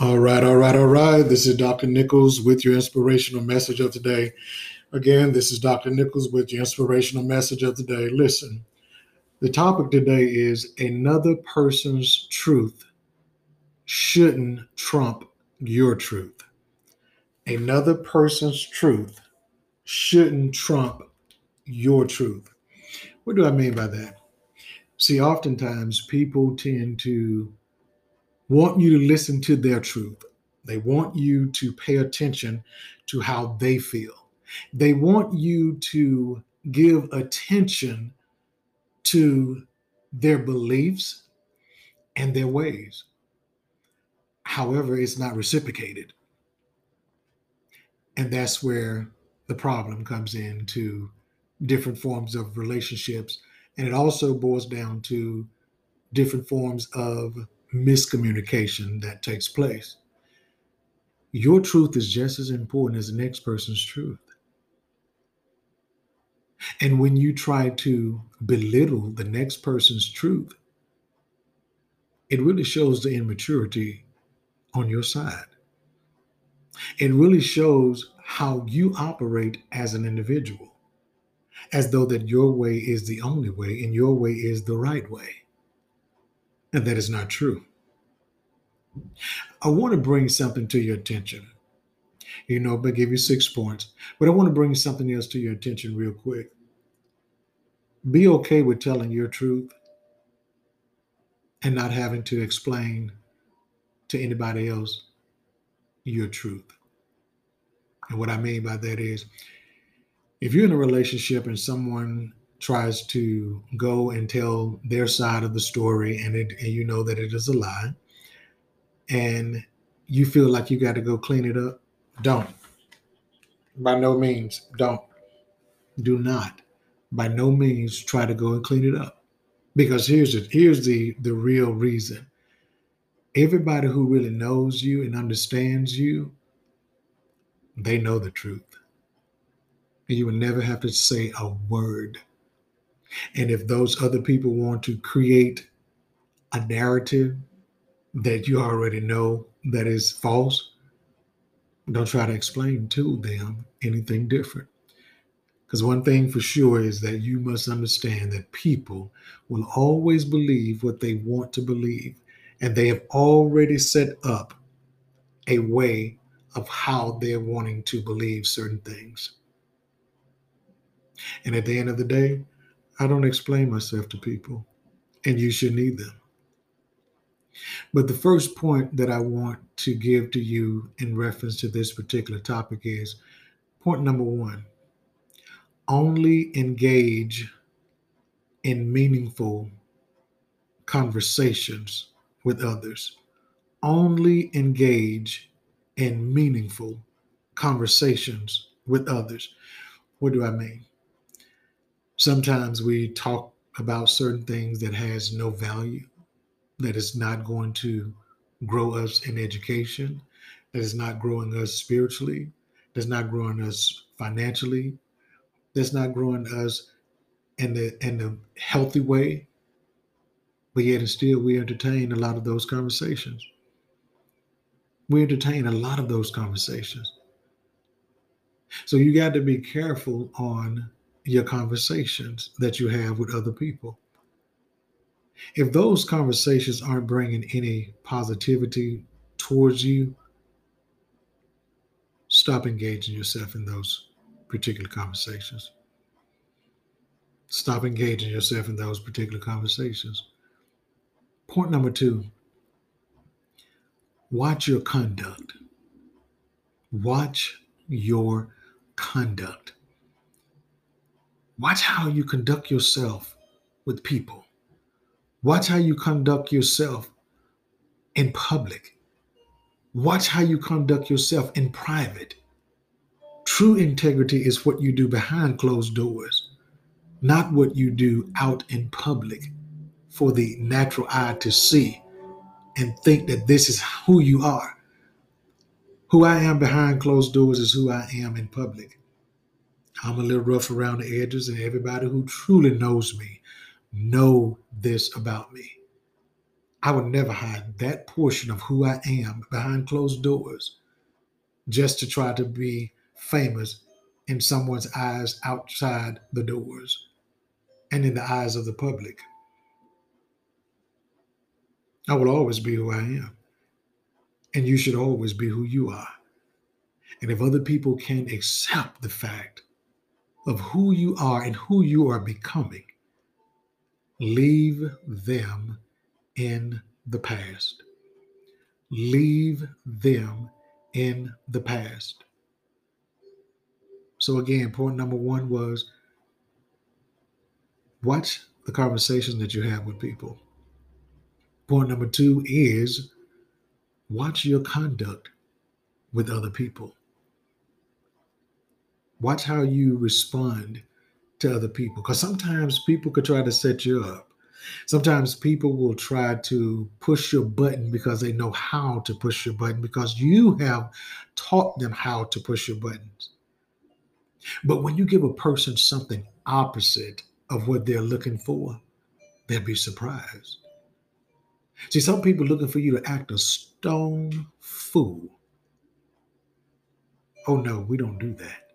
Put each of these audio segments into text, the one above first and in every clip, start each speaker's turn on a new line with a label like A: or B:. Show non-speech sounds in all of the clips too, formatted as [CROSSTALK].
A: All right, all right, all right. This is Dr. Nichols with your inspirational message of today. Again, this is Dr. Nichols with your inspirational message of the day. Listen, the topic today is another person's truth shouldn't trump your truth. Another person's truth shouldn't trump your truth. What do I mean by that? See, oftentimes people tend to want you to listen to their truth. They want you to pay attention to how they feel. They want you to give attention to their beliefs and their ways. However, it's not reciprocated. And that's where the problem comes into different forms of relationships. And it also boils down to different forms of miscommunication that takes place. Your truth is just as important as the next person's truth. And when you try to belittle the next person's truth, it really shows the immaturity on your side. It really shows how you operate as an individual, as though that your way is the only way and your way is the right way. And that is not true. I want to bring something to your attention. You know, but give you six points. But I want to bring something else to your attention real quick. Be okay with telling your truth and not having to explain to anybody else your truth. And what I mean by that is if you're in a relationship and someone tries to go and tell their side of the story and, it, and you know that it is a lie. And you feel like you got to go clean it up? Don't. By no means. Don't. Do not by no means try to go and clean it up. Because here's the here's the the real reason. Everybody who really knows you and understands you they know the truth. And you will never have to say a word and if those other people want to create a narrative that you already know that is false, don't try to explain to them anything different. Because one thing for sure is that you must understand that people will always believe what they want to believe, and they have already set up a way of how they're wanting to believe certain things. And at the end of the day, I don't explain myself to people, and you should need them. But the first point that I want to give to you in reference to this particular topic is point number one only engage in meaningful conversations with others. Only engage in meaningful conversations with others. What do I mean? Sometimes we talk about certain things that has no value that is not going to grow us in education that is not growing us spiritually that's not growing us financially that's not growing us in the in the healthy way. But yet and still we entertain a lot of those conversations. We entertain a lot of those conversations. So you got to be careful on your conversations that you have with other people. If those conversations aren't bringing any positivity towards you, stop engaging yourself in those particular conversations. Stop engaging yourself in those particular conversations. Point number two watch your conduct. Watch your conduct. Watch how you conduct yourself with people. Watch how you conduct yourself in public. Watch how you conduct yourself in private. True integrity is what you do behind closed doors, not what you do out in public for the natural eye to see and think that this is who you are. Who I am behind closed doors is who I am in public. I'm a little rough around the edges, and everybody who truly knows me know this about me. I would never hide that portion of who I am behind closed doors just to try to be famous in someone's eyes outside the doors and in the eyes of the public. I will always be who I am. And you should always be who you are. And if other people can accept the fact of who you are and who you are becoming, leave them in the past. Leave them in the past. So, again, point number one was watch the conversations that you have with people. Point number two is watch your conduct with other people. Watch how you respond to other people. Because sometimes people could try to set you up. Sometimes people will try to push your button because they know how to push your button because you have taught them how to push your buttons. But when you give a person something opposite of what they're looking for, they'll be surprised. See, some people looking for you to act a stone fool. Oh no, we don't do that.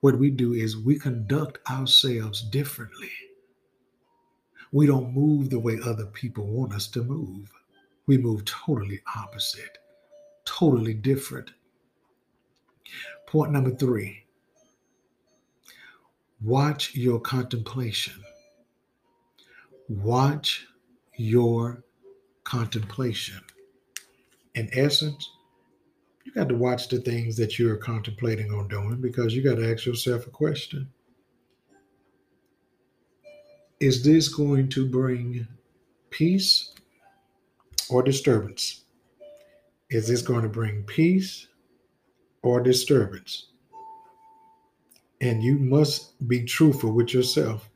A: What we do is we conduct ourselves differently. We don't move the way other people want us to move. We move totally opposite, totally different. Point number three watch your contemplation. Watch your contemplation. In essence, you got to watch the things that you're contemplating on doing because you got to ask yourself a question Is this going to bring peace or disturbance? Is this going to bring peace or disturbance? And you must be truthful with yourself.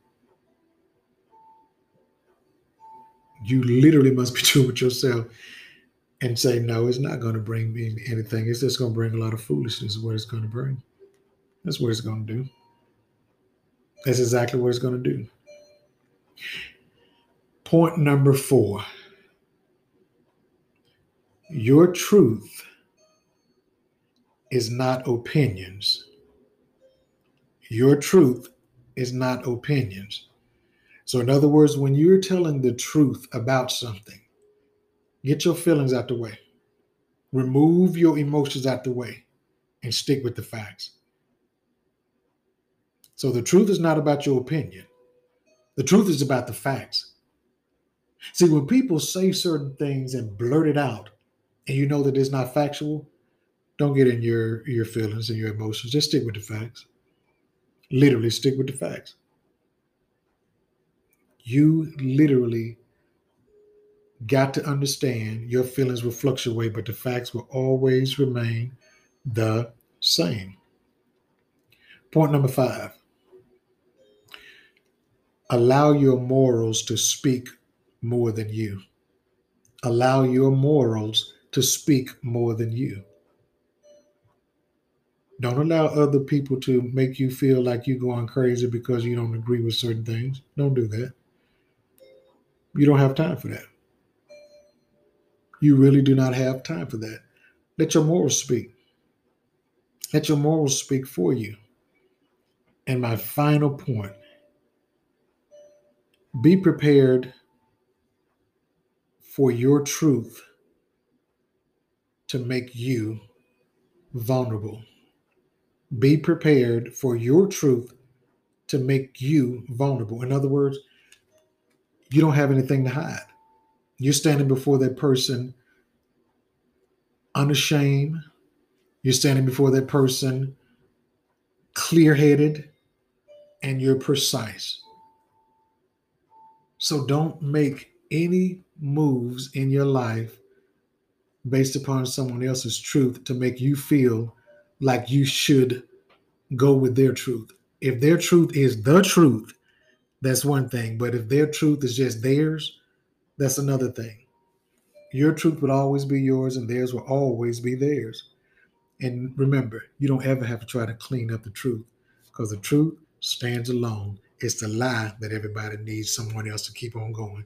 A: You literally must be [LAUGHS] true with yourself and say, no, it's not going to bring me anything. It's just going to bring a lot of foolishness, is what it's going to bring. That's what it's going to do. That's exactly what it's going to do. Point number four your truth is not opinions. Your truth is not opinions. So, in other words, when you're telling the truth about something, get your feelings out the way, remove your emotions out the way, and stick with the facts. So, the truth is not about your opinion, the truth is about the facts. See, when people say certain things and blurt it out, and you know that it's not factual, don't get in your your feelings and your emotions. Just stick with the facts. Literally stick with the facts. You literally got to understand your feelings will fluctuate, but the facts will always remain the same. Point number five allow your morals to speak more than you. Allow your morals to speak more than you. Don't allow other people to make you feel like you're going crazy because you don't agree with certain things. Don't do that. You don't have time for that. You really do not have time for that. Let your morals speak. Let your morals speak for you. And my final point be prepared for your truth to make you vulnerable. Be prepared for your truth to make you vulnerable. In other words, you don't have anything to hide. You're standing before that person unashamed. You're standing before that person clear headed and you're precise. So don't make any moves in your life based upon someone else's truth to make you feel like you should go with their truth. If their truth is the truth, that's one thing. But if their truth is just theirs, that's another thing. Your truth will always be yours, and theirs will always be theirs. And remember, you don't ever have to try to clean up the truth because the truth stands alone. It's the lie that everybody needs someone else to keep on going.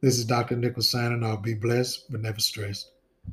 A: This is Dr. Nichols signing off. Be blessed, but never stressed.